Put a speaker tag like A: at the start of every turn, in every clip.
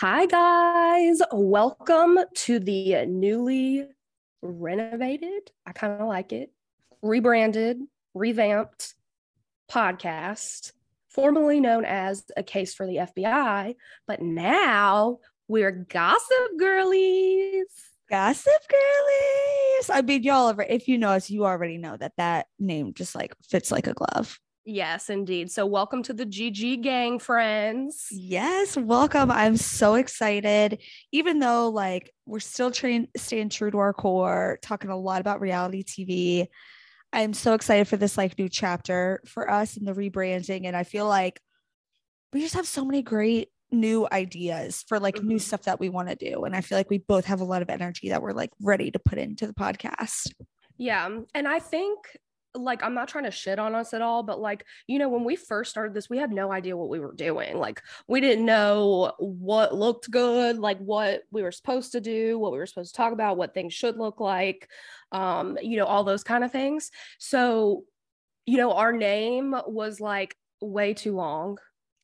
A: Hi, guys. Welcome to the newly renovated, I kind of like it, rebranded, revamped podcast, formerly known as A Case for the FBI, but now we're Gossip Girlies.
B: Gossip Girlies. I mean, y'all, if you know us, you already know that that name just like fits like a glove.
A: Yes, indeed. So, welcome to the GG gang, friends.
B: Yes, welcome. I'm so excited. Even though, like, we're still train- staying true to our core, talking a lot about reality TV. I'm so excited for this like new chapter for us and the rebranding, and I feel like we just have so many great new ideas for like mm-hmm. new stuff that we want to do, and I feel like we both have a lot of energy that we're like ready to put into the podcast.
A: Yeah, and I think like I'm not trying to shit on us at all, but like, you know, when we first started this, we had no idea what we were doing. Like, we didn't know what looked good, like what we were supposed to do, what we were supposed to talk about, what things should look like, um, you know, all those kind of things. So, you know, our name was like way too long.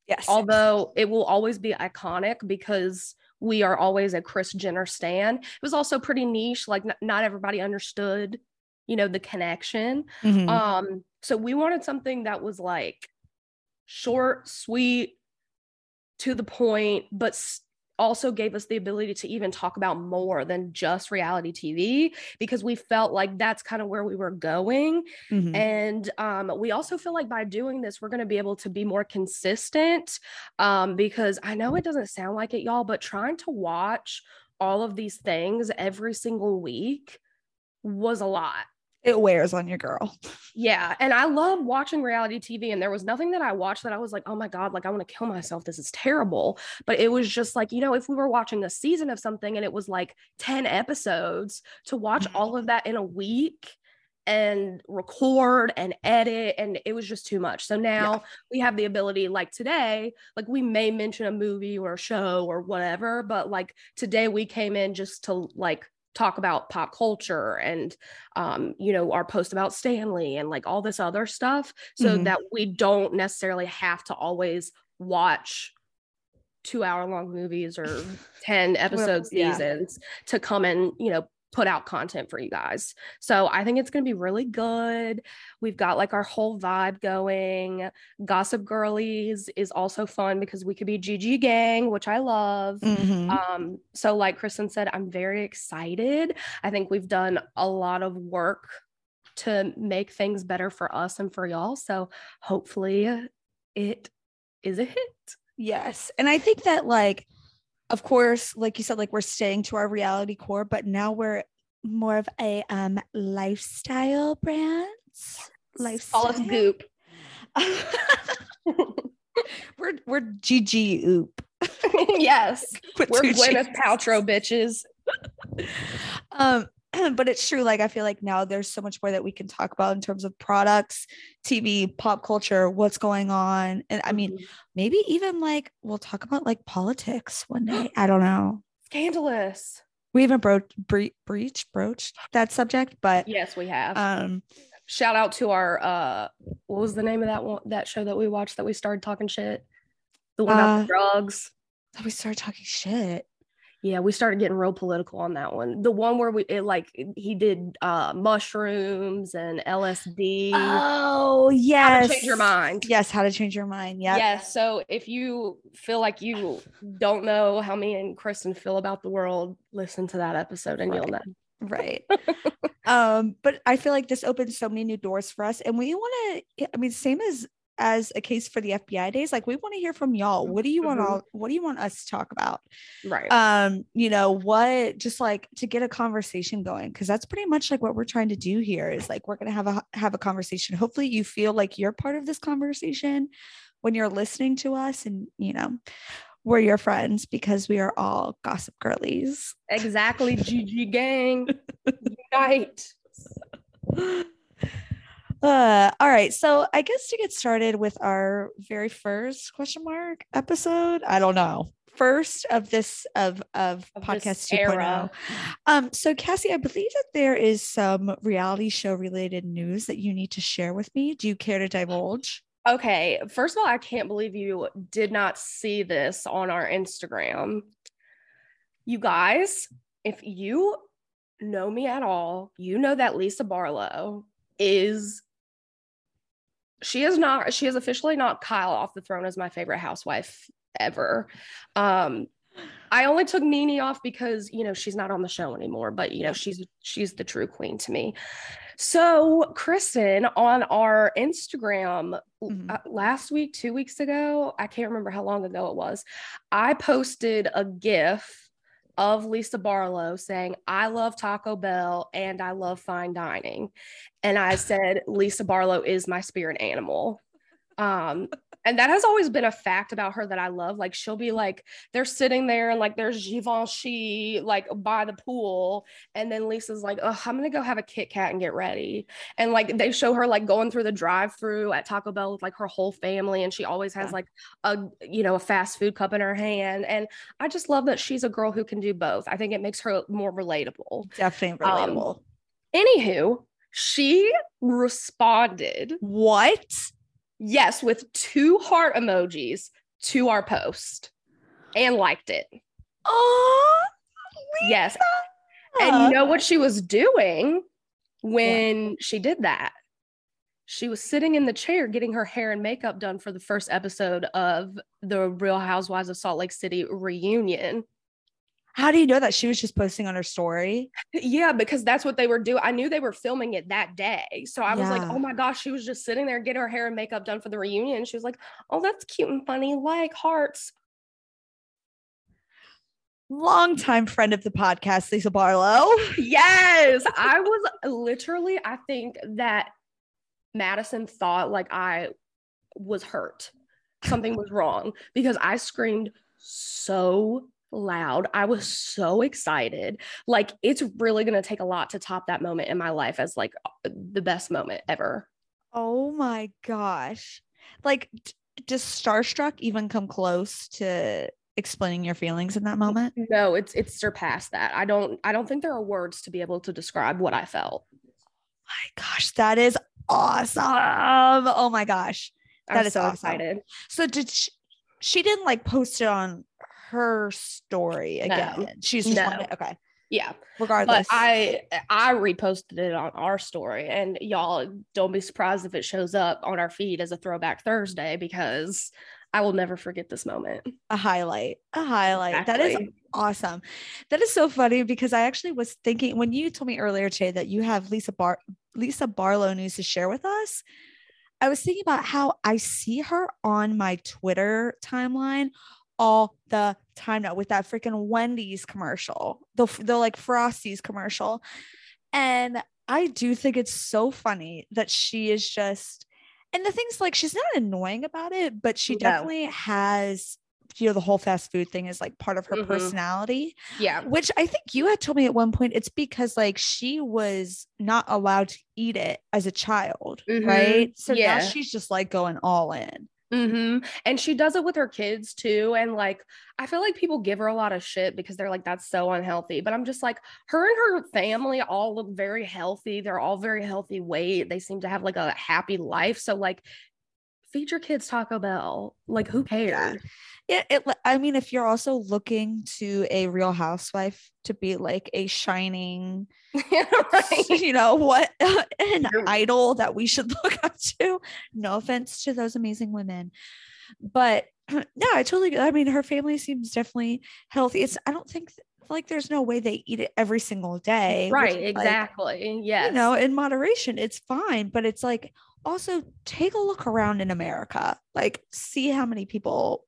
B: Yes.
A: Although it will always be iconic because we are always a Kris Jenner stan. It was also pretty niche. Like, n- not everybody understood you know the connection mm-hmm. um so we wanted something that was like short sweet to the point but also gave us the ability to even talk about more than just reality TV because we felt like that's kind of where we were going. Mm-hmm. And um, we also feel like by doing this, we're going to be able to be more consistent um, because I know it doesn't sound like it, y'all, but trying to watch all of these things every single week was a lot
B: it wears on your girl.
A: Yeah. And I love watching reality TV. And there was nothing that I watched that I was like, oh my God, like I want to kill myself. This is terrible. But it was just like, you know, if we were watching a season of something and it was like 10 episodes to watch mm-hmm. all of that in a week and record and edit and it was just too much. So now yeah. we have the ability like today like we may mention a movie or a show or whatever but like today we came in just to like talk about pop culture and um, you know our post about stanley and like all this other stuff so mm-hmm. that we don't necessarily have to always watch two hour long movies or 10 episode well, seasons to come and you know put out content for you guys. So I think it's going to be really good. We've got like our whole vibe going. Gossip Girlies is also fun because we could be GG Gang, which I love. Mm-hmm. Um, so, like Kristen said, I'm very excited. I think we've done a lot of work to make things better for us and for y'all. So, hopefully, it is a hit.
B: Yes. And I think that, like, of course, like you said, like we're staying to our reality core, but now we're more of a um lifestyle brand.
A: Lifestyle. All of goop.
B: we're we're GG oop.
A: yes. we're Gwyneth Paltrow bitches.
B: um but it's true. Like I feel like now there's so much more that we can talk about in terms of products, TV, pop culture, what's going on. And I mean, mm-hmm. maybe even like we'll talk about like politics one day. I don't know.
A: Scandalous.
B: We haven't broached bre- breach broached that subject, but
A: yes, we have. Um shout out to our uh what was the name of that one that show that we watched that we started talking shit? The one about uh, the drugs.
B: That we started talking shit.
A: Yeah, we started getting real political on that one. The one where we it, like he did uh mushrooms and LSD.
B: Oh, yes.
A: How to change your mind.
B: Yes, how to change your mind. Yeah.
A: Yes. So if you feel like you don't know how me and Kristen feel about the world, listen to that episode and right. you'll know.
B: Right. um, but I feel like this opens so many new doors for us. And we want to, I mean, same as as a case for the FBI days, like we want to hear from y'all. What do you want mm-hmm. all what do you want us to talk about?
A: Right.
B: Um, you know, what just like to get a conversation going because that's pretty much like what we're trying to do here is like we're going to have a have a conversation. Hopefully you feel like you're part of this conversation when you're listening to us and, you know, we're your friends because we are all gossip girlies.
A: Exactly, GG gang. Unite.
B: Uh, all right. So I guess to get started with our very first question mark episode, I don't know. First of this of of, of podcast 2.0. Um, so Cassie, I believe that there is some reality show related news that you need to share with me. Do you care to divulge?
A: Okay. First of all, I can't believe you did not see this on our Instagram. You guys, if you know me at all, you know that Lisa Barlow is she is not she is officially not Kyle off the throne as my favorite housewife ever. Um I only took NeNe off because you know she's not on the show anymore, but you know she's she's the true queen to me. So Kristen on our Instagram
B: Mhm.
A: uh, last week, two weeks ago, I can't remember how long ago it was. I posted a GIF of Lisa Barlow saying, "I love Taco Bell and I love fine dining," and I said, "Lisa Barlow is my spirit animal." Um, and that has always been a fact about her that I love. Like she'll be like, they're sitting there and like there's Givenchy like by the pool, and then Lisa's like, oh, I'm gonna go have a Kit Kat and get ready. And like they show her like going through the drive-through at Taco Bell with like her whole family, and she always has
B: Yeah.
A: like a you know a fast food cup in her hand. And I just love that she's a girl who can do both. I think it makes her more relatable.
B: Definitely
A: Um,
B: relatable.
A: Anywho, she responded
B: what?
A: Yes with two heart emojis to our post and liked it.
B: Oh,
A: Yes. And you know what she was doing when she did that? She was sitting in the chair getting her hair and makeup done for the first episode of the Real Housewives of Salt Lake City reunion.
B: How do you know that she was just posting on her story?
A: Yeah, because that's what they were doing. I knew they were filming it that day. So I was like, oh my gosh, she was just sitting there getting her hair and makeup done for the reunion. She was like, oh, that's cute and funny, like hearts.
B: Longtime friend of the podcast, Lisa Barlow.
A: Yes, I was literally, I think that Madison thought like I was hurt. Something was wrong because I screamed so loud. I was so excited. Like it's really going to take a lot to top that moment in my life as like uh, the best moment ever.
B: Oh my gosh. Like, d- does Starstruck even come close to explaining your feelings in that moment?
A: No, it's it's surpassed that. I don't I don't think there are words to be able to describe what I felt.
B: My gosh, that is awesome. Oh my gosh. That
A: was
B: is
A: so
B: awesome.
A: excited.
B: So did she, she didn't like post it on her story
A: No.
B: again? She's just
A: No.
B: okay.
A: Yeah.
B: Regardless.
A: But I I reposted it on our story, and y'all don't be surprised if it shows up on our feed as a throwback Thursday because I will never forget this moment.
B: a highlight. A highlight. That is awesome. That is so funny because I actually was thinking when you told me earlier today that you have Lisa Bar Lisa Barlow news to share with us. I was thinking about how I see her on my Twitter timeline all the time now with that freaking Wendy's commercial, the the like Frosty's commercial. And I do think it's so funny that she is just and the thing's like she's not annoying about it, but she
A: No.
B: definitely has you know the whole fast food thing is like part of her
A: Mhm.
B: personality
A: Yeah.
B: which i think you had told me at one point it's because like she was not allowed to eat it as a child
A: Mhm.
B: right so
A: Yeah.
B: now she's just like going all in
A: hmm And she does it with her kids too. And like, I feel like people give her a lot of shit because they're like, that's so unhealthy. But I'm just like, her and her family all look very healthy. They're all very healthy weight. They seem to have like a happy life. So, like, feed your kids Taco Bell. Like, who cares?
B: yeah it, i mean if you're also looking to a real housewife to be like a shining
A: right.
B: you know what an idol that we should look up to no offense to those amazing women but no i totally i mean her family seems definitely healthy it's i don't think like there's no way they eat it every single day which
A: Right.
B: like,
A: Exactly. yes.
B: you know in moderation it's fine but it's like also take a look around in america like see how many people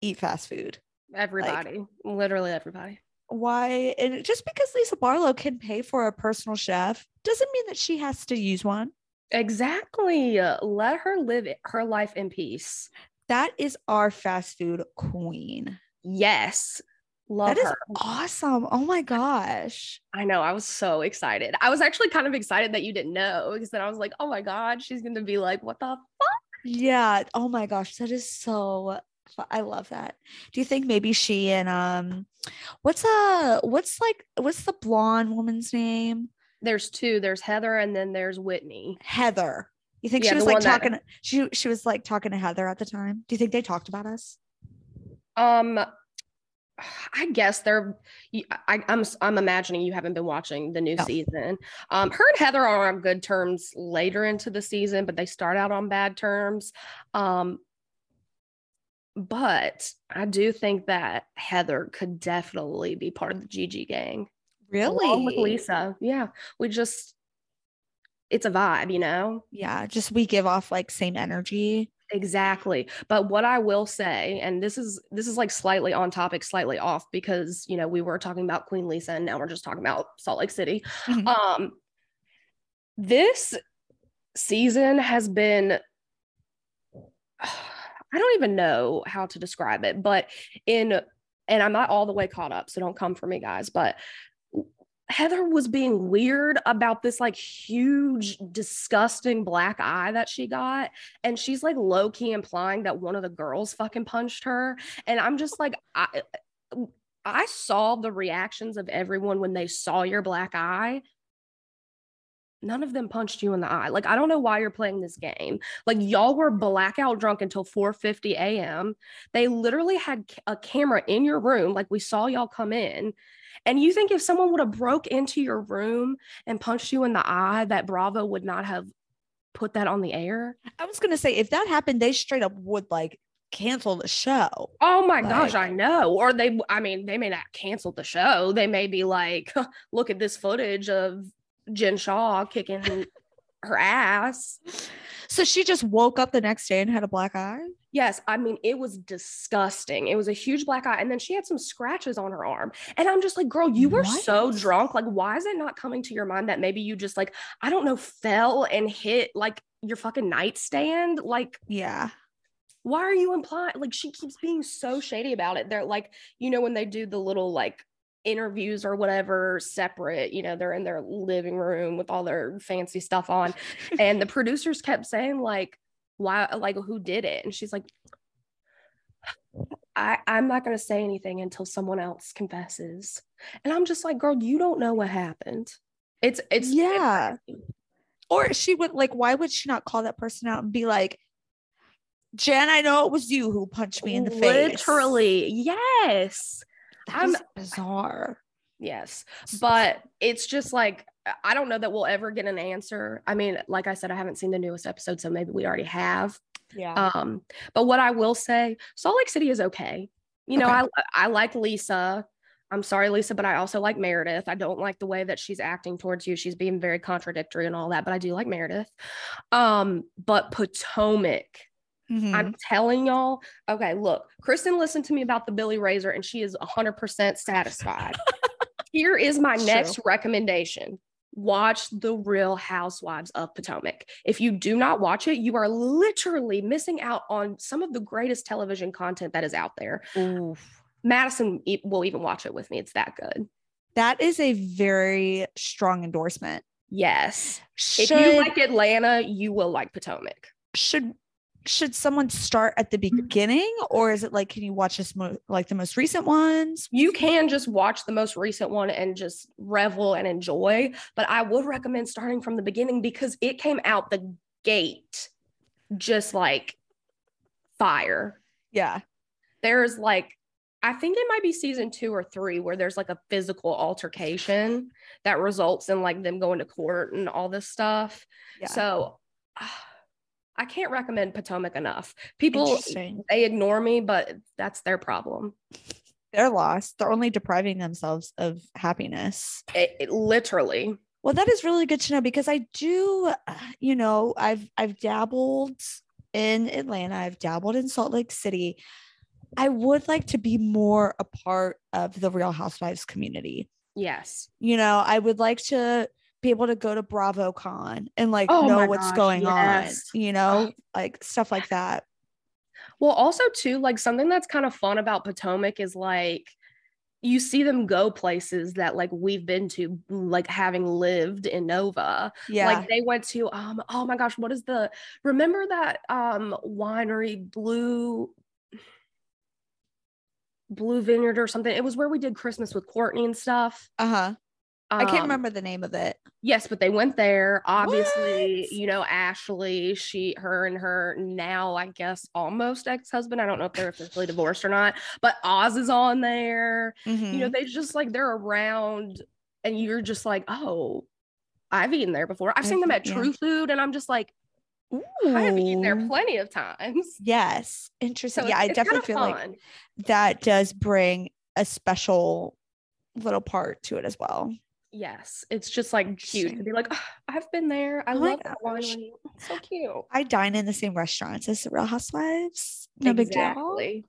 B: eat fast food
A: everybody. literally everybody.
B: why and just because lisa barlow can pay for a personal chef doesn't mean that she has to use one
A: Exactly. Let her live her life in peace.
B: that is our fast food queen
A: Yes. Love
B: That is
A: her.
B: awesome oh my gosh
A: I know. I was so excited. I was actually kind of excited that you didn't know because then I was like, oh my God, she's going to be like, what the fuck?
B: yeah oh my gosh that is so i love that do you think maybe she and um what's uh what's like what's the blonde woman's name
A: There's two. There's Heather and then there's Whitney.
B: Heather. You think
A: Yeah,
B: she was like
A: one that-
B: talking? She she was like talking to Heather at the time. Do you think they talked about us?
A: Um, I guess they're. I, I'm I'm imagining you haven't been watching the new
B: No.
A: season. Um, her and Heather are on good terms later into the season, but they start out on bad terms. Um, but I do think that Heather could definitely be part of the GG gang. Really? Along with Lisa. Yeah, we just. It's a vibe, you know.
B: Yeah, just we give off like same energy.
A: Exactly. But what I will say, and this is this is like slightly on topic, slightly off, because you know, we were talking about Queen Lisa and now we're just talking about Salt Lake City.
B: Mhm.
A: Um this season has been I don't even know how to describe it, but in and I'm not all the way caught up, so don't come for me, guys, but Heather was being weird about this like huge, disgusting black eye that she got. And she's like low key implying that one of the girls fucking punched her. And I'm just like, I, I saw the reactions of everyone when they saw your black eye. None of them punched you in the eye. Like, I don't know why you're playing this game. Like, y'all were blackout drunk until 4 50 a.m. They literally had a camera in your room. Like, we saw y'all come in. And you think if someone would have broke into your room and punched you in the eye, that Bravo would not have put that on the air?
B: I was gonna say if that happened, they straight up would like cancel the show.
A: Oh my gosh, I know. Or they, I mean, they may not cancel the show. They may be like, look at this footage of Jen Shah kicking her ass.
B: So she just woke up the next day and had a black eye.
A: Yes, I mean, it was disgusting. It was a huge black eye. And then she had some scratches on her arm. And I'm just like, girl, you were so drunk. Like, why is it not coming to your mind that maybe you just, like, I don't know, fell and hit like your fucking nightstand? Like,
B: Yeah.
A: why are you implying like she keeps being so shady about it they're like you know when they do the little like interviews or whatever separate you know they're in their living room with all their fancy stuff on and the producers kept saying like why like who did it and she's like I, I'm not going to say anything until someone else confesses. And I'm just like, girl, you don't know what happened. It's, it's,
B: yeah. Or she would like, why would she not call that person out and be like, Jen, I know it was you who punched me in the face.
A: literally. Yes.
B: That
A: I'm-
B: bizarre.
A: Yes. But it's just like, I don't know that we'll ever get an answer. I mean, like I said, I haven't seen the newest episode, so maybe we already have.
B: Yeah.
A: Um, but what I will say, Salt Lake City is okay. You know,
B: Okay.
A: I I like Lisa. I'm sorry, Lisa, but I also like Meredith. I don't like the way that she's acting towards you. She's being very contradictory and all that, but I do like Meredith. Um, but Potomac,
B: Mhm.
A: I'm telling y'all, okay, look, Kristen listened to me about the Billie Razor and she is 100% satisfied. Here is my
B: It's
A: next
B: true.
A: recommendation. Watch The Real Housewives of Potomac. If you do not watch it, you are literally missing out on some of the greatest television content that is out there.
B: Oof.
A: Madison will even watch it with me. It's that good.
B: That is a very strong endorsement.
A: Yes.
B: Should,
A: If you like Atlanta, you will like Potomac.
B: should should someone start at the mm-hmm. beginning or is it like can you watch this mo- like the most recent ones?
A: you can just watch the most recent one and just revel and enjoy. But I would recommend starting from the beginning because it came out the gate just like fire.
B: Yeah.
A: There's like, I think it might be season two or three where there's like a physical altercation that results in like them going to court and all this stuff.
B: Yeah.
A: So ah, I can't recommend Potomac enough. People, they ignore me, but that's their problem.
B: They're lost. They're only depriving themselves of happiness.
A: It, it literally.
B: Well, that is really good to know because I do, uh, you know, I've I've dabbled in Atlanta, I've dabbled in Salt Lake City. I would like to be more a part of the Real Housewives community.
A: Yes.
B: You know, I would like to be able to go to BravoCon and like
A: Oh
B: know what's
A: gosh,
B: going
A: yes.
B: on, you know, like stuff like that.
A: Well, also too, like something that's kind of fun about Potomac is like you see them go places that like we've been to, like having lived in Nova.
B: Yeah.
A: Like they went to um, oh my gosh, what is the remember that um winery blue blue vineyard or something? It was where we did Christmas with Courtney and stuff.
B: uh-huh. I can't
A: Um,
B: remember the name of it.
A: Yes, but they went there. Obviously,
B: What?
A: you know, Ashley, she, her, and her now, I guess, almost ex husband. I don't know if they're officially divorced or not, but Oz is on there. You know,
B: Mhm.
A: they just like they're around, and you're just like, oh, I've eaten there before. I've seen them at
B: yeah.
A: True Food, and I'm just like, I've eaten there
B: Ooh.
A: plenty of times.
B: Yes, interesting.
A: So
B: yeah, I definitely feel like that does bring a special little part to it as well.
A: Yes, it's just like cute to be like, "Ah, I've been there. I
B: Oh
A: love that winery. It's so cute.
B: I dine in the same restaurants as the Real Housewives. No big deal.
A: exactly.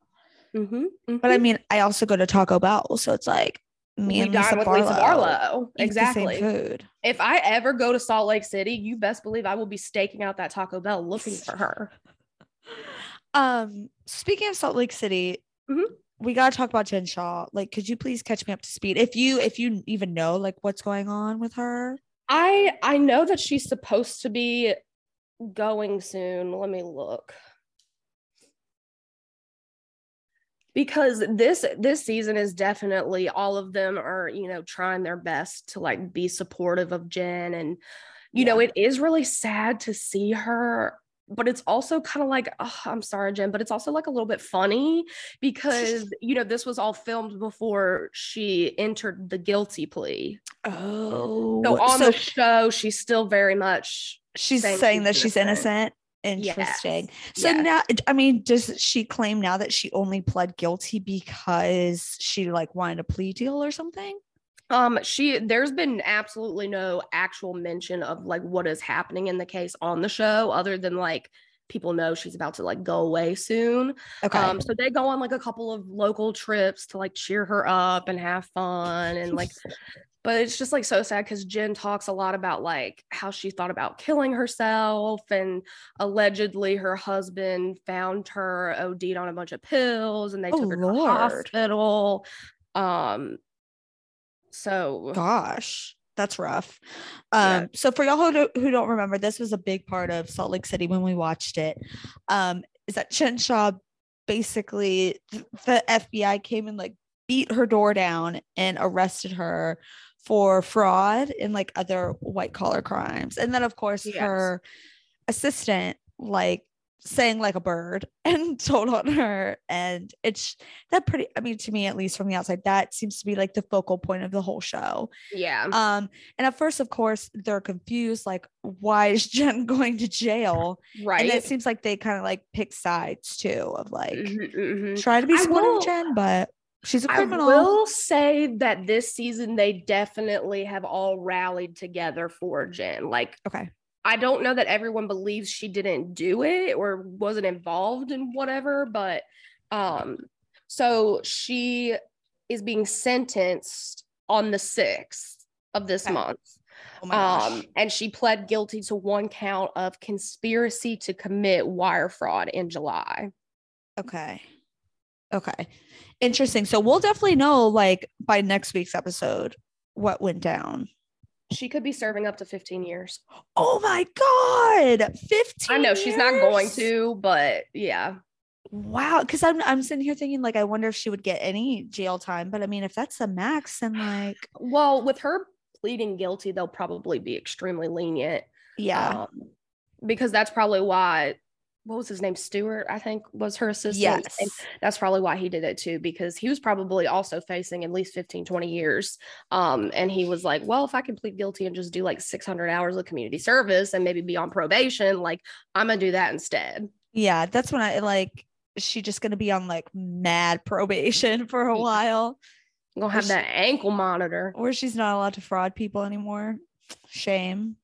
A: Mm-hmm,
B: But I mean, I also go to Taco Bell, so it's like me
A: we
B: and Lisa
A: with
B: Barlow,
A: Lisa Barlow. Exactly.
B: same food.
A: If I ever go to Salt Lake City, you best believe I will be staking out that Taco Bell looking for her.
B: Um, speaking of Salt Lake City,
A: Mhm.
B: We gotta talk about Jen Shah. Like, could you please catch me up to speed? If you if you even know like what's going on with her?
A: I I know that she's supposed to be going soon. Let me look. Because this this season is definitely all of them are, you know, trying their best to like be supportive of Jen and you know, it is really sad to see her but it's also kind of like oh, I'm sorry Jen, but it's also like a little bit funny because you know, this was all filmed before she entered the guilty plea.
B: Oh,
A: So on
B: so
A: the show, she's still very much
B: she's
A: saying
B: saying
A: she's
B: that she's
A: innocent.
B: innocent. Interesting.
A: Yes,
B: So
A: yes.
B: now, I mean, does she claim now that she only pled guilty because she like wanted a plea deal or something?
A: Um, she there's been absolutely no actual mention of like what is happening in the case on the show, other than like people know she's about to like go away soon.
B: Okay.
A: Um, so they go on like a couple of local trips to like cheer her up and have fun and like but it's just like so sad because Jen talks a lot about like how she thought about killing herself and allegedly her husband found her OD'd on a bunch of pills and they
B: Oh,
A: took her to the
B: Lord.
A: hospital. Um so
B: Gosh, that's rough.
A: Yeah.
B: Um, so for y'all who don't, who don't remember, this was a big part of Salt Lake City when we watched it. Um, is that Jen Shah basically the FBI came and like beat her door down and arrested her for fraud and like other white collar crimes. And then of course
A: Yes.
B: her assistant like sang like a bird and told on her and it's that pretty i mean to me at least from the outside that seems to be like the focal point of the whole show
A: yeah.
B: um and at first of course they're confused like why is jen going to jail
A: right.
B: and it seems like they kind of like pick sides too of like
A: Mhm, mhm.
B: try to be
A: I
B: supportive
A: will-
B: of jen but she's a criminal I
A: will say that this season they definitely have all rallied together for Jen. Like
B: okay
A: I don't know that everyone believes she didn't do it or wasn't involved in whatever, but um so she is being sentenced on the 6th of this
B: Okay.
A: month.
B: oh.
A: Um and she pled guilty to one count of conspiracy to commit wire fraud in July.
B: Okay. Okay. Interesting. So we'll definitely know like by next week's episode what went down.
A: She could be serving up to 15 years.
B: Oh my god. 15.
A: I know she's not going to, but yeah.
B: Wow. Cause I'm I'm sitting here thinking like I wonder if she would get any jail time. But I mean, if that's the max, then like
A: Well, with her pleading guilty, they'll probably be extremely lenient.
B: yeah.
A: Um, because that's probably why what was his name? Stewart, I think, was her assistant.
B: yes.
A: And that's probably why he did it too, because he was probably also facing at least 15, 20 years. Um, and he was like, Well, if I can plead guilty and just do like 600 hours of community service and maybe be on probation, like I'm gonna do that instead.
B: Yeah. That's when I like she just gonna be on like mad probation for a while.
A: I'm gonna have
B: she-
A: that ankle monitor.
B: Or she's not allowed to fraud people anymore. Shame.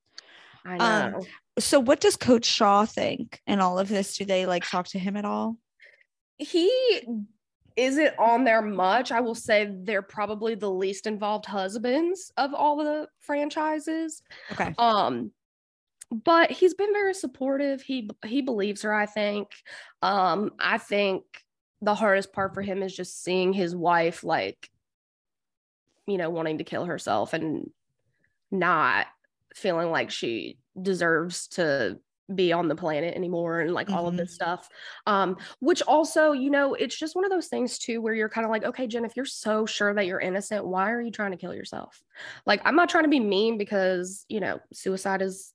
A: I
B: Um,
A: know.
B: So what does Coach Shah think in all of this? Do they like talk to him at all?
A: he isn't on there much. I will say they're probably the least involved husbands of all the franchises.
B: Okay.
A: Um, but he's been very supportive. He he believes her. I think. Um, I think the hardest part for him is just seeing his wife like, you know, wanting to kill herself and not feeling like she deserves to be on the planet anymore and like all of this stuff um which also you know it's just one of those things too where you're kind of like okay jen if you're so sure that you're innocent why are you trying to kill yourself like i'm not trying to be mean because you know suicide is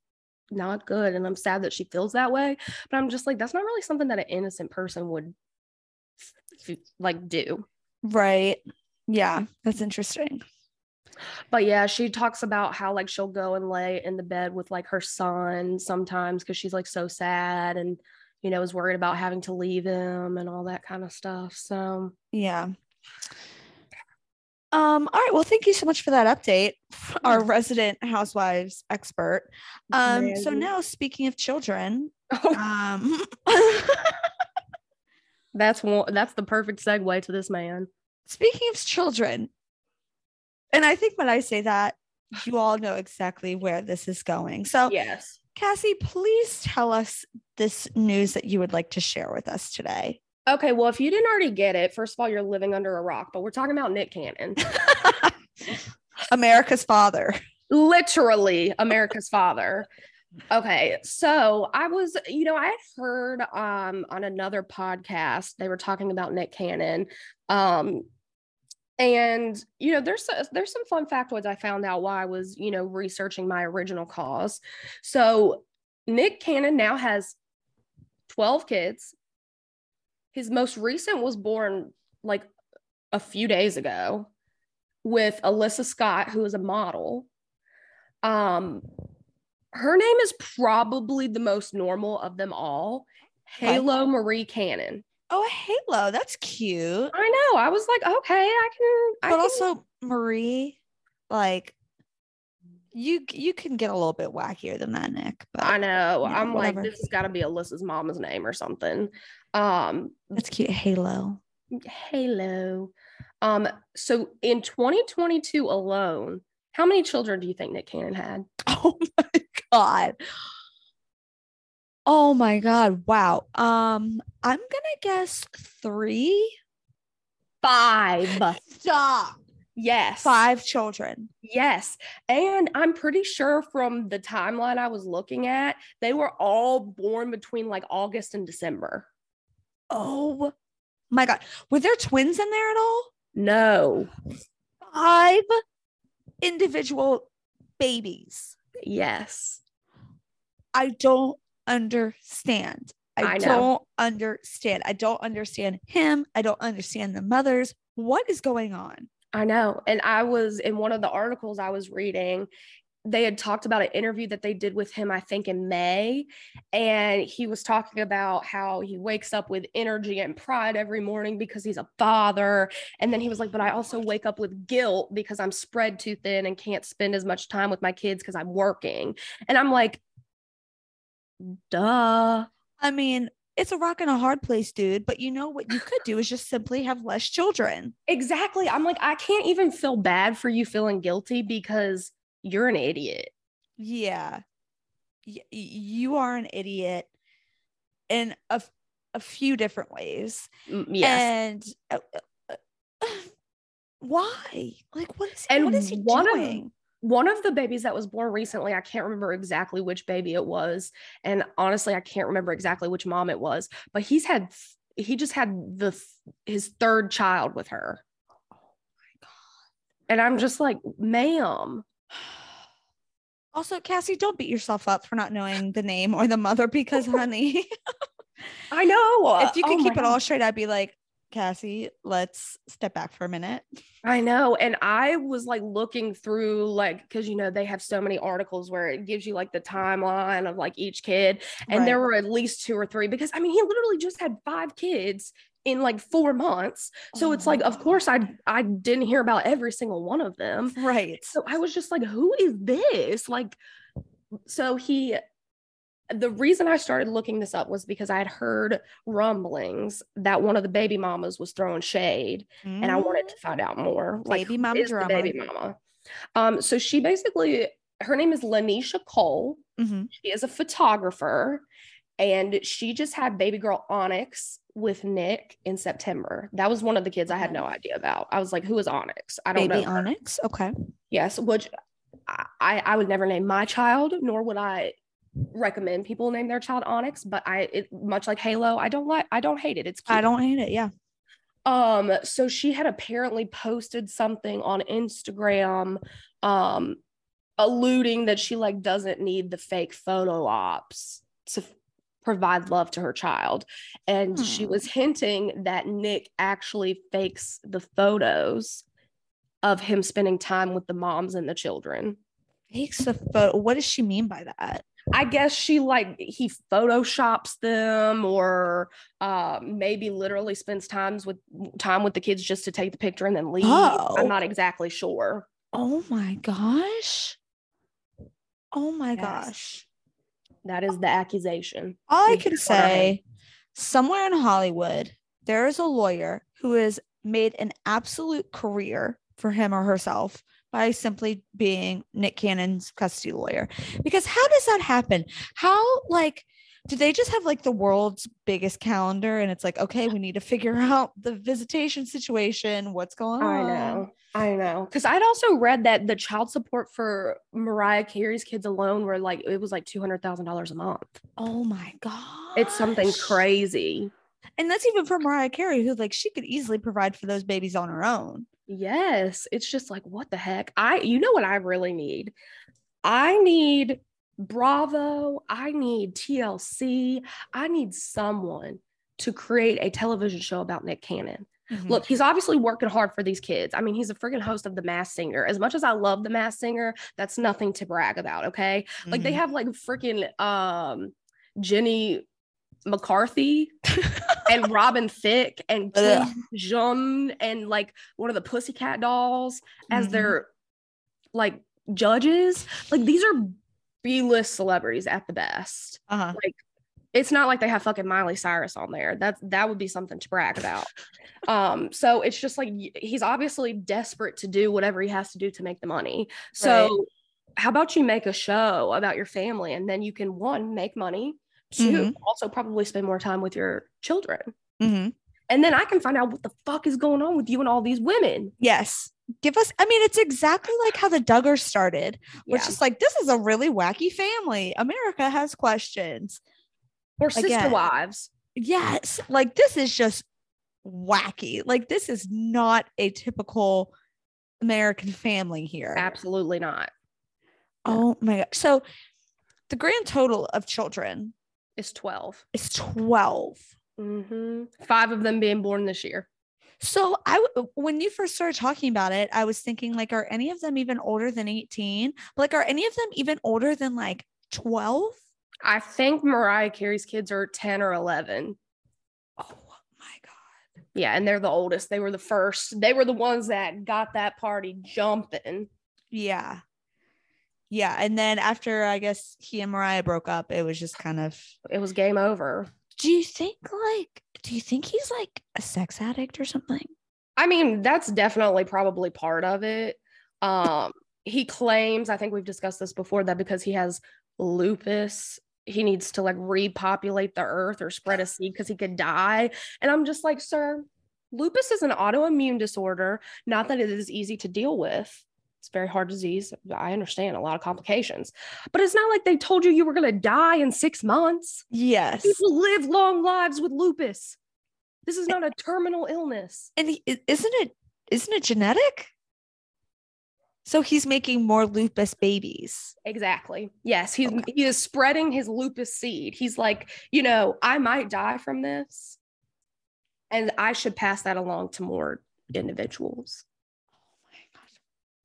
A: not good and i'm sad that she feels that way but i'm just like that's not really something that an innocent person would f- f- like do
B: Right. Yeah, that's interesting.
A: But yeah she talks about how like she'll go and lay in the bed with like her son sometimes because she's like so sad and you know is worried about having to leave him and all that kind of stuff so
B: Yeah. Um, all right. Well, thank you so much for that update, our resident housewives expert. Um, so now speaking of children, um
A: that's one that's the perfect segue to this man
B: speaking of children, and I think when I say that, you all know exactly where this is going. So
A: yes
B: Cassie, please tell us this news that you would like to share with us today.
A: okay well if you didn't already get it first of all you're living under a rock but we're talking about nick cannon
B: America's father.
A: literally America's father. Okay, so I was, you know, I had heard um on another podcast they were talking about Nick Cannon. Um and you know, there's there's some fun factoids I found out while I was, you know, researching my original cause. So Nick Cannon now has 12 kids. His most recent was born like a few days ago with Alyssa Scott, who is a model. Um, her name is probably the most normal of them all. Halo Marie Cannon.
B: Oh, Halo. That's cute.
A: I know. I was like, okay, I can. I
B: but
A: can-
B: also Marie, like you you can get a little bit wackier than that, Nick. But
A: I know.
B: yeah,
A: I'm
B: whatever.
A: like, this has got to be Alyssa's mama's name or something. Um,
B: that's cute. Halo.
A: Halo. Um, so in 2022 alone, how many children do you think Nick Cannon had?
B: Oh my god. Oh my god. Wow. Um, I'm gonna guess three.
A: Five.
B: Stop.
A: Yes.
B: Five children.
A: Yes. And I'm pretty sure from the timeline I was looking at, they were all born between like August and December.
B: Oh my god. Were there twins in there at all?
A: No.
B: Five individual babies.
A: Yes.
B: I don't understand. I,
A: I
B: don't understand. I don't understand him. I don't understand the mothers. What is going on?
A: I know. And I was in one of the articles I was reading, they had talked about an interview that they did with him, I think in May. And he was talking about how he wakes up with energy and pride every morning because he's a father. And then he was like, but I also wake up with guilt because I'm spread too thin and can't spend as much time with my kids because I'm working. And I'm like, duh.
B: I mean, it's a rock and a hard place, dude. But you know what you could do is just simply have less children.
A: Exactly. I'm like, I can't even feel bad for you feeling guilty because you're an idiot.
B: Yeah. Y- you are an idiot in a, f- a few different ways.
A: Yes.
B: And uh, uh, why? Like, what is,
A: And
B: what is he
A: one of-
B: doing?
A: One of the babies that was born recently, I can't remember exactly which baby it was. And honestly, I can't remember exactly which mom it was, but he's had, he just had the, his third child with her.
B: Oh my God.
A: And I'm just like, ma'am,
B: Also, Cassie, don't beat yourself up for not knowing the name or the mother because, honey,
A: I know.
B: if you oh could
A: Oh
B: keep it
A: God.
B: all straight, I'd be like, Cassie, let's step back for a minute.
A: I know. And I was like looking through, like, because, you know, they have so many articles where it gives you like the timeline of like each kid. And there were at least two or three because I mean, he literally just had five kids in like four months. So oh it's like, of course, I I didn't hear about every single one of them.
B: right.
A: So I was just like, who is this? Like, so he the reason I started looking this up was because I had heard rumblings that one of the baby mamas was throwing shade and I wanted to find out more. Like,
B: Baby mama drama.
A: baby mama. Um, so she basically, her name is Lanisha Cole.
B: Mhm.
A: She is a photographer, and she just had baby girl Onyx with Nick in September. That was one of the kids I had no idea about. I was like, "Who is Onyx?" I don't
B: Baby
A: know.
B: Onyx. Okay.
A: Yes, which I I would never name my child, nor would I recommend people name their child Onyx, but I it, much like Halo, I don't like I don't hate it. It's cute.
B: I don't hate it. Yeah.
A: Um, so she had apparently posted something on Instagram, um, alluding that she like doesn't need the fake photo ops to f- provide love to her child. And she
B: Hmm.
A: was hinting that Nick actually fakes the photos of him spending time with the moms and the children.
B: Takes the photo. What does she mean by that?
A: I guess she like he photoshops them or uh, maybe literally spends times with time with the kids just to take the picture and then leave.
B: Oh.
A: I'm not exactly sure.
B: Oh my gosh. Oh my
A: Yes.
B: gosh.
A: That is the accusation.
B: All I can
A: hear it on our
B: say, somewhere in Hollywood, there is a lawyer who has made an absolute career for him or herself by simply being Nick Cannon's custody lawyer. Because how does that happen? How like do they just have like the world's biggest calendar and it's like, okay, we need to figure out the visitation situation, what's going on?
A: I know. I know. Because I'd also read that the child support for Mariah Carey's kids alone were like, it was like $200,000 a month.
B: Oh my god.
A: It's something crazy.
B: And that's even for Mariah Carey, who like she could easily provide for those babies on her own.
A: Yes. It's just like, what the heck? I, you know what I really need? I need Bravo. I need TLC. I need someone to create a television show about Nick Cannon. Look, he's obviously working hard for these kids. I mean, he's a freaking host of The Masked Singer. As much as I love The Masked Singer, that's nothing to brag about. Okay. Like they
B: Mhm.
A: have like freaking um Jenny McCarthy and Robin Thicke and. Ken Jeong and like one of the Pussycat dolls as
B: Mhm.
A: their like judges. Like these are B-list celebrities at the best.
B: uh-huh.
A: It's not like they have fucking Miley Cyrus on there. That's that would be something to brag about. um, so it's just like he's obviously desperate to do whatever he has to do to make the money. So how about you make a show about your family and then you can one make money, 2
B: Mhm.
A: also probably spend more time with your children.
B: Mhm.
A: And then I can find out what the fuck is going on with you and all these women.
B: Yes. Give us, I mean, it's exactly like how the Duggars started, which
A: Yeah.
B: is like, this is a really wacky family. America has questions.
A: Or sister
B: Again.
A: wives.
B: Yes. Like, this is just wacky. Like, this is not a typical American family here.
A: Absolutely not.
B: Oh my God. So, the grand total of children
A: It's 12.
B: is 12.
A: hmm Five of them being born this year.
B: So I w- when you first started talking about it, I was thinking like, are any of them even older than 18? Like, are any of them even older than like 12?
A: I think Mariah Carey's kids are 10 or 11.
B: Oh my God.
A: Yeah, and they're the oldest. They were the first. They were the ones that got that party jumping.
B: Yeah. Yeah. And then after I guess he and Mariah broke up, it was just kind of
A: It was game over.
B: do you think like do you think he's like a sex addict or something?
A: I mean, that's definitely probably part of it. Um, he claims, I think we've discussed this before, that because he has lupus, he needs to like repopulate the earth or spread a seed because he could die. And I'm just like, sir, lupus is an autoimmune disorder. Not that it is easy to deal with. It's very hard disease. I understand a lot of complications, but it's not like they told you you were going to die in six months.
B: Yes.
A: People live long lives with lupus. This is not a terminal illness.
B: And he, isn't it isn't it genetic? So he's making more lupus babies.
A: Exactly. Yes, he's
B: Okay.
A: he is spreading his lupus seed. He's like, you know, I might die from this, and I should pass that along to more individuals.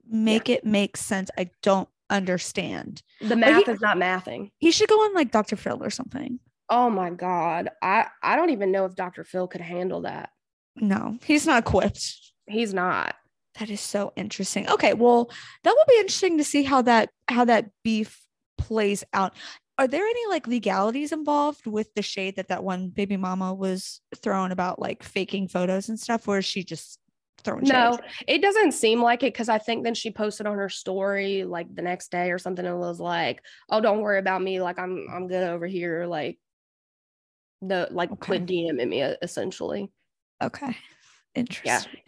B: Make it make sense. I don't understand.
A: The
B: he-
A: math is not mathing.
B: He should go on like Dr. Phil or something.
A: Oh my god, I I don't even know if Dr. Phil could handle that.
B: No, he's not equipped.
A: He's not.
B: That is so interesting. Okay, well, that will be interesting to see how that how that beef plays out. Are there any like legalities involved with the shade that that one baby mama was throwing about like faking photos and stuff, or is she just throwing shade?
A: No, it doesn't seem like it because I think then she posted on her story like the next day or something and was like, "Oh, don't worry about me. Like I'm I'm good over here." Like the like
B: Okay.
A: quit DMing me essentially.
B: Okay. Interesting.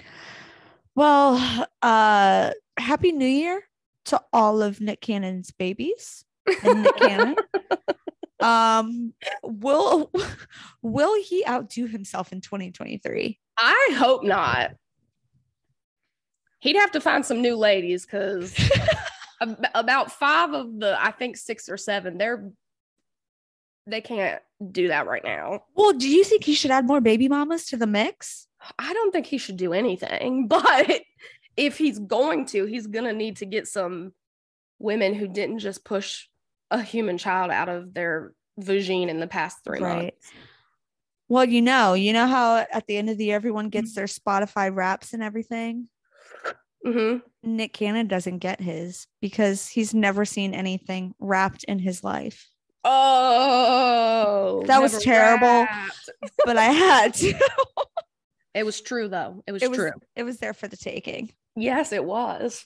B: Well, uh happy new year to all of Nick Cannon's babies. and Nick Cannon. um, will will he outdo himself in 2023?
A: I hope not. He'd have to find some new ladies because about five of the, I think six or seven, they're they can't do that right now.
B: Well, do you think he should add more baby mamas to the mix?
A: I don't think he should do anything, but if he's going to, he's gonna need to get some women who didn't just push a human child out of their vagine in the past three right. months.
B: Well, you know, you know how at the end of the year everyone gets mm. their Spotify wraps and everything.
A: Mm-hmm.
B: Nick Cannon doesn't get his because he's never seen anything wrapped in his life.
A: Oh,
B: that was terrible, but I had to.
A: it was true though. It was
B: it
A: true.
B: it was there for the taking.
A: Yes, it was.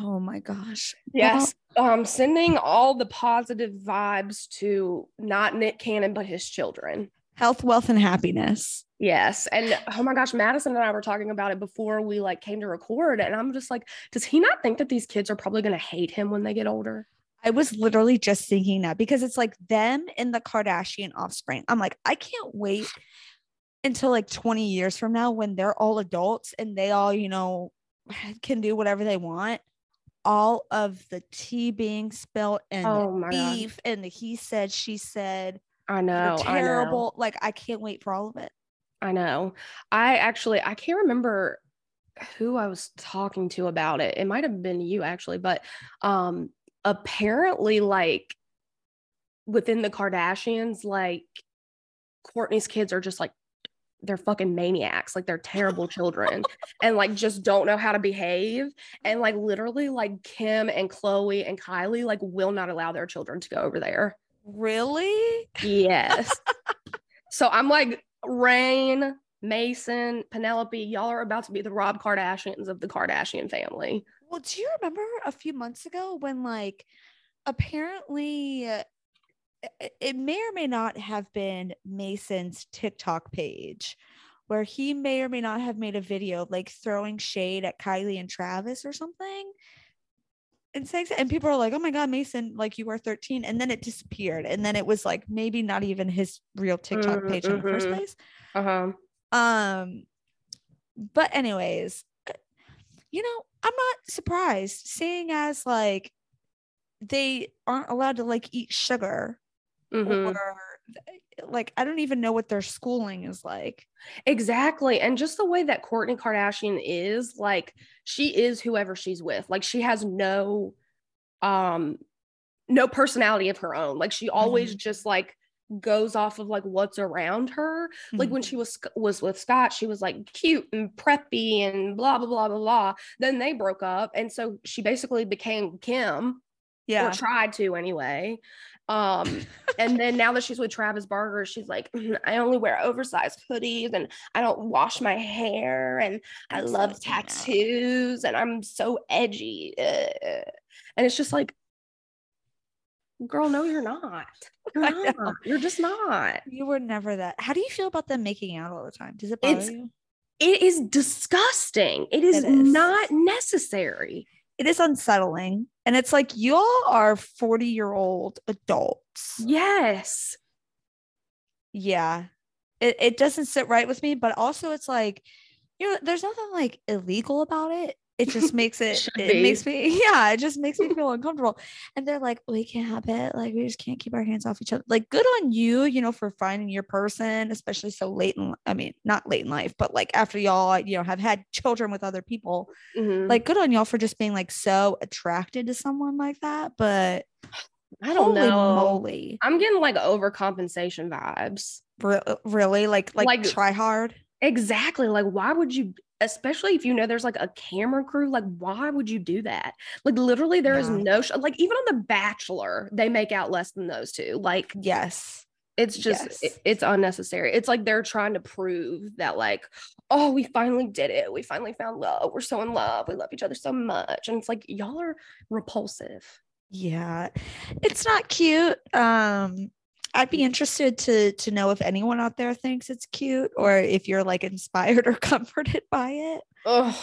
B: Oh my gosh.
A: Yes. Well, um, sending all the positive vibes to not Nick Cannon, but his children.
B: Health, wealth, and happiness.
A: Yes. And oh my gosh, Madison and I were talking about it before we like came to record. And I'm just like, does he not think that these kids are probably gonna hate him when they get older?
B: I was literally just thinking that because it's like them and the Kardashian offspring. I'm like, I can't wait until like 20 years from now when they're all adults and they all, you know, can do whatever they want all of the tea being spilled and oh beef God. and the he said she said
A: i know
B: terrible
A: I know.
B: like i can't wait for all of it
A: i know. I actually i can't remember who i was talking to about it. It might have been you actually but um apparently like within the kardashians like kourtney's kids are just like they're fucking maniacs. Like they're terrible children and like just don't know how to behave. And like literally like kim and khloe and kylie like will not allow their children to go over there.
B: Really?
A: Yes. So i'm like reign mason penelope y'all are about to be the rob kardashians of the kardashian family
B: well do you remember a few months ago when like apparently uh, it may or may not have been Mason's TikTok page where he may or may not have made a video like throwing shade at Kylie and Travis or something. And sex and people are like, oh my God, Mason, like you are 13. And then it disappeared. And then it was like maybe not even his real TikTok page mm-hmm. in the first mm-hmm. place.
A: Uh-huh.
B: Um, but anyways, uh, you know, I'm not surprised seeing as like they aren't allowed to like eat sugar
A: mm-hmm.
B: or like I don't even know what their schooling is like.
A: Exactly. And just the way that Kourtney Kardashian is, like she is whoever she's with. Like she has no um no personality of her own. Like she always mm-hmm. just like goes off of like what's around her. Mm-hmm. Like when mm-hmm. she was was with Scott, she was like cute and preppy and blah blah blah blah blah. Then they broke up and so she basically became Kim.
B: Yeah.
A: Or tried to anyway. Um, and then now that she's with Travis Barker, she's like, mm, I only wear oversized hoodies and I don't wash my hair and I love tattoos and I'm so edgy. Ugh. And it's just like, girl, no, you're not. You're not. You're just not.
B: You were never that. How do you feel about them making out all the time? Does it bother it's, you?
A: It is disgusting. It is, it is not necessary
B: it is unsettling. And it's like, y'all are 40 year old adults.
A: Yes.
B: Yeah. It, it doesn't sit right with me, but also it's like, you know, there's nothing like illegal about it it just makes it it be. makes me yeah it just makes me feel uncomfortable and they're like we can't have it like we just can't keep our hands off each other like good on you you know for finding your person especially so late in i mean not late in life but like after y'all you know have had children with other people mm-hmm. like good on y'all for just being like so attracted to someone like that but
A: I don't know. Moly. I'm getting like overcompensation vibes.
B: really? Like like, like try hard?
A: Exactly. Like why would you especially if you know there's like a camera crew like why would you do that? Like literally there yeah. is no sh- like even on the bachelor they make out less than those two like
B: yes.
A: it's just yes. it, it's unnecessary. It's like they're trying to prove that like oh we finally did it. We finally found love. We're so in love. We love each other so much. And it's like y'all are repulsive.
B: Yeah. It's not cute um I'd be interested to to know if anyone out there thinks it's cute or if you're like inspired or comforted by it.
A: Ugh.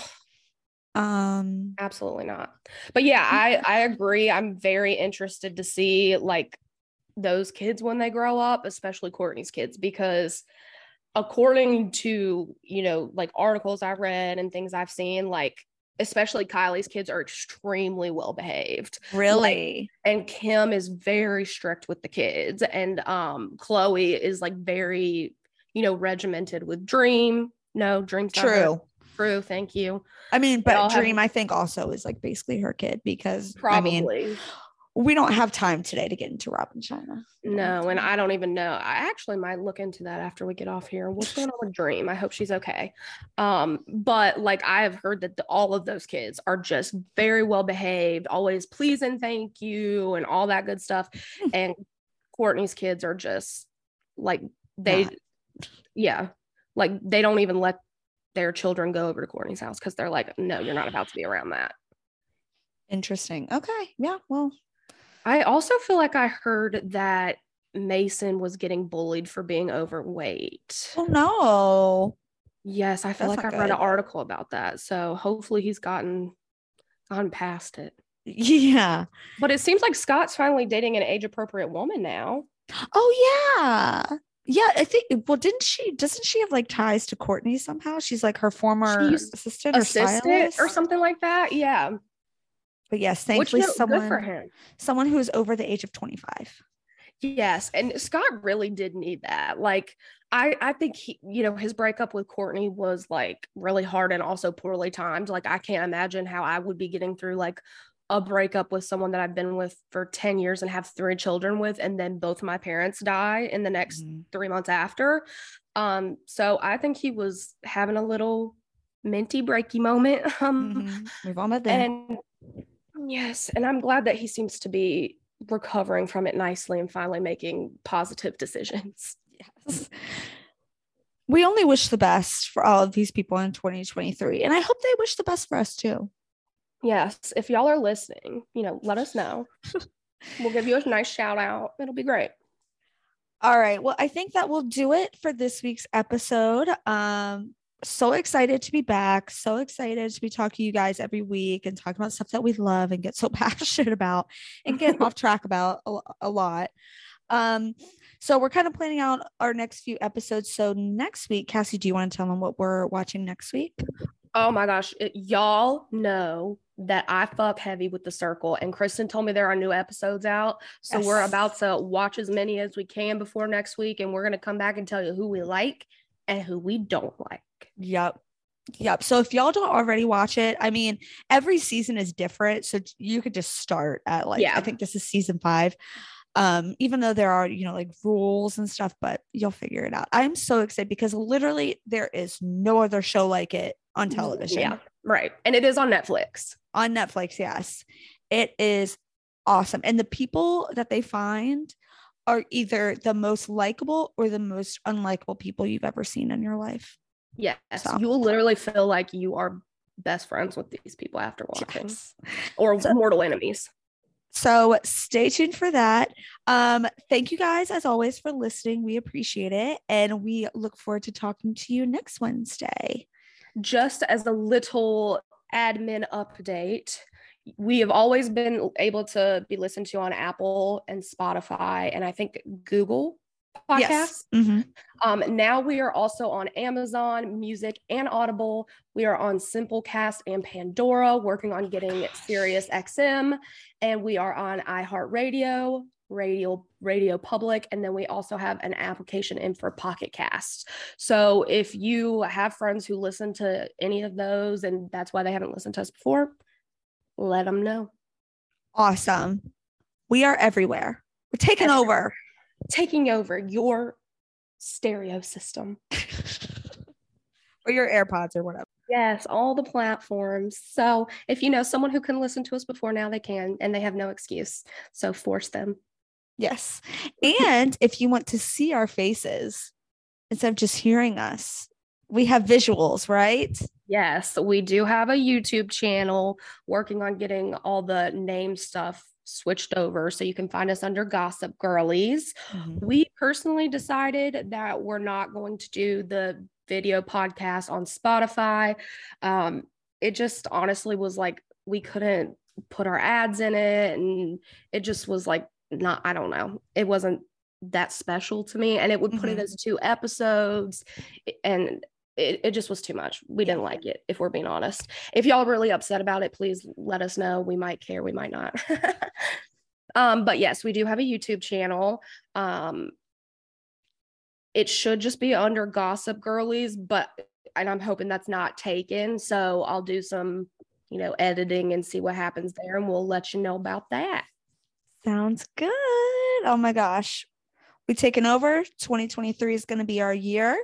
B: Um
A: Absolutely not. But yeah, I I agree. I'm very interested to see like those kids when they grow up, especially Kourtney's kids, because according to, you know, like articles I've read and things I've seen, like especially Kylie's kids are extremely well behaved.
B: really
A: Like, and Kim is very strict with the kids and um Khloe is like very, you know, regimented with Dream. No, Dream's
B: true.
A: True, thank you.
B: I mean, but
A: have-
B: Dream, I think, also is like basically her kid because I mean,
A: Probably.
B: We don't have time today to get into Rob and Chyna. We don't have
A: No, and. I don't even know. I actually might look into that after we get off here. What's going on with Dream? I hope she's okay. Um, but like I have heard that the, all of those kids are just very well behaved, always please and thank you, and all that good stuff. And Kourtney's kids are just like they,
B: Not.
A: yeah, like they don't even let their children go over to Kourtney's house because they're like, no, you're not about to be around that.
B: Interesting. Okay. Yeah. Well,
A: I also feel like I heard that Mason was getting bullied for being overweight.
B: oh no.
A: Yes, I feel
B: That's
A: like I read an article about that. So hopefully he's gotten gone past it.
B: Yeah.
A: But it seems like Scott's finally dating an age appropriate woman now.
B: Oh yeah. Yeah, I think well, didn't she doesn't she have like ties to Kourtney somehow? She's like her former assistant or
A: Assistant
B: stylist
A: or something like that. Yeah.
B: But yes,
A: Which
B: thankfully
A: no, for
B: someone someone who is over the age of 25.
A: Yes, and Scott really did need that. Like I I think he, you know, his breakup with Kourtney was like really hard and also poorly timed. Like I can't imagine how I would be getting through like a breakup with someone that I've been with for 10 years and have three children with and then both my parents die in the next
B: Mhm.
A: 3 months after. Um so I think he was having a little minty breaky moment. Um
B: Mhm. We've all met them.
A: and yes, and I'm glad that he seems to be recovering from it nicely and finally making positive decisions.
B: Yes. We only wish the best for all of these people in 2023. And I hope they wish the best for us too.
A: Yes, if y'all are listening, you know, let us know. we'll give you a nice shout out. It'll be great.
B: All right. Well, I think that will do it for this week's episode. Um, so excited to be back. So excited to be talking to you guys every week and talking about stuff that we love and get so passionate about and get off track about a, a lot. Um, so we're kind of planning out our next few episodes. So next week, Cassie, do you want to tell them what we're watching next week?
A: Oh my gosh, it- y'all know that I fuck heavy with the circle, and Kristen told me there are new episodes out. So we're about to watch as many as we can before next week, and we're gonna come back and tell you who we like and who we don't like.
B: Yep. Yep. So if y'all don't already watch it, I mean, every season is different. So you could just start at like, I think this is season five. Um, even though there are, you know, like rules and stuff, but you'll figure it out. I'm so excited because literally there is no other show like it on television.
A: Yeah, right. And it is on Netflix.
B: On Netflix, yes. It is awesome. And the people that they find are either the most likable or the most unlikable people you've ever seen in your life.
A: Yes,
B: So-
A: you will literally feel like you are best friends with these people after watching,
B: Yes.
A: or
B: So-
A: mortal enemies.
B: So stay tuned for that. Um, thank you guys as always for listening. We appreciate it. And we look forward to talking to you next Wednesday.
A: Just as a little admin update, we have always been able to be listened to on Apple and Spotify, and I think Google podcasts.
B: Yes. Mhm.
A: Um, now we are also on Amazon Music and Audible. We are on Simplecast and Pandora, working on getting Sirius XM, and we are on iHeartRadio, Radio Radio Public, and then we also have an application in for Pocket Cast. So if you have friends who listen to any of those, and that's why they haven't listened to us before, let them know.
B: Awesome. We are everywhere. We're taking
A: Everywhere.
B: over.
A: Taking over your stereo system.
B: or your AirPods or whatever.
A: Yes, all the platforms. So if you know someone who can listen to us before now, they can, and they have no excuse. So force them.
B: Yes. And if you want to see our faces instead of just hearing us, we have visuals, right?
A: Yes, we do have a YouTube channel working on getting all the name stuff switched over so you can find us under Gossip Girlies. We personally decided that we're not going to do the video podcast on Spotify. Um, it just honestly was like we couldn't put our ads in it and it just was like not I don't know. It wasn't that special to me and it would put mm-hmm. it as two episodes and it, it just was too much. We didn't like it, if we're being honest. If y'all are really upset about it, please let us know. We might care, we might not. um, but yes, we do have a YouTube channel. Um, it should just be under Gossip Girlies, but and I'm hoping that's not taken. So I'll do some, you know, editing and see what happens there, and we'll let you know about that.
B: Sounds good. Oh my gosh. We taken over. 2023 is going to be our year.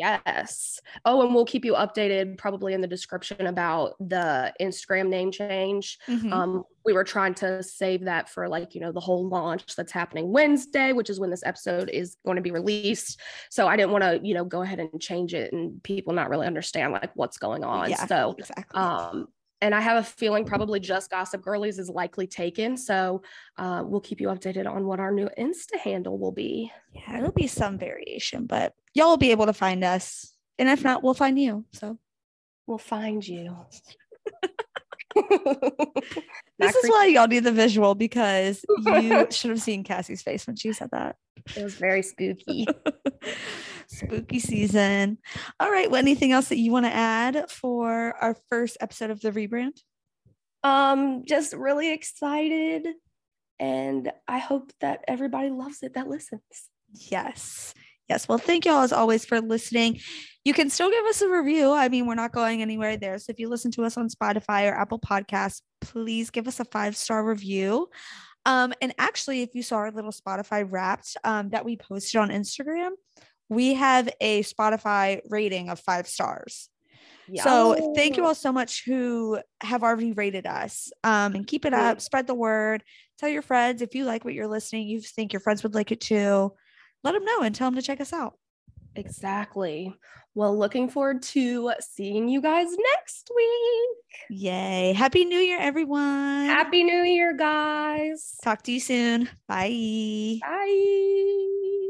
A: Yes. Oh, and we'll keep you updated probably in the description about the Instagram name change. Mm-hmm. Um, we were trying to save that for like, you know, the whole launch that's happening Wednesday, which is when this episode is going to be released. So I didn't want to, you know, go ahead and change it and people not really understand like what's going on. Yeah, so exactly. um and I have a feeling probably just Gossip Girlies is likely taken. So uh, we'll keep you updated on what our new Insta handle will be.
B: Yeah, it'll be some variation, but y'all will be able to find us. And if not, we'll find you. So
A: we'll find you.
B: this is why y'all need the visual because you should have seen Cassie's face when she said that.
A: It was very spooky.
B: Spooky season. All right. Well, anything else that you want to add for our first episode of the rebrand?
A: Um, just really excited. And I hope that everybody loves it that listens.
B: Yes. Yes. Well, thank y'all as always for listening. You can still give us a review. I mean, we're not going anywhere there. So if you listen to us on Spotify or Apple Podcasts, please give us a five star review. Um, and actually, if you saw our little Spotify wrapped um, that we posted on Instagram, we have a Spotify rating of five stars. Yeah. So thank you all so much who have already rated us. Um, and keep it up, spread the word, tell your friends if you like what you're listening, you think your friends would like it too. Let them know and tell them to check us out.
A: Exactly. Well, looking forward to seeing you guys next week.
B: Yay. Happy New Year, everyone.
A: Happy New Year, guys.
B: Talk to you soon. Bye.
A: Bye.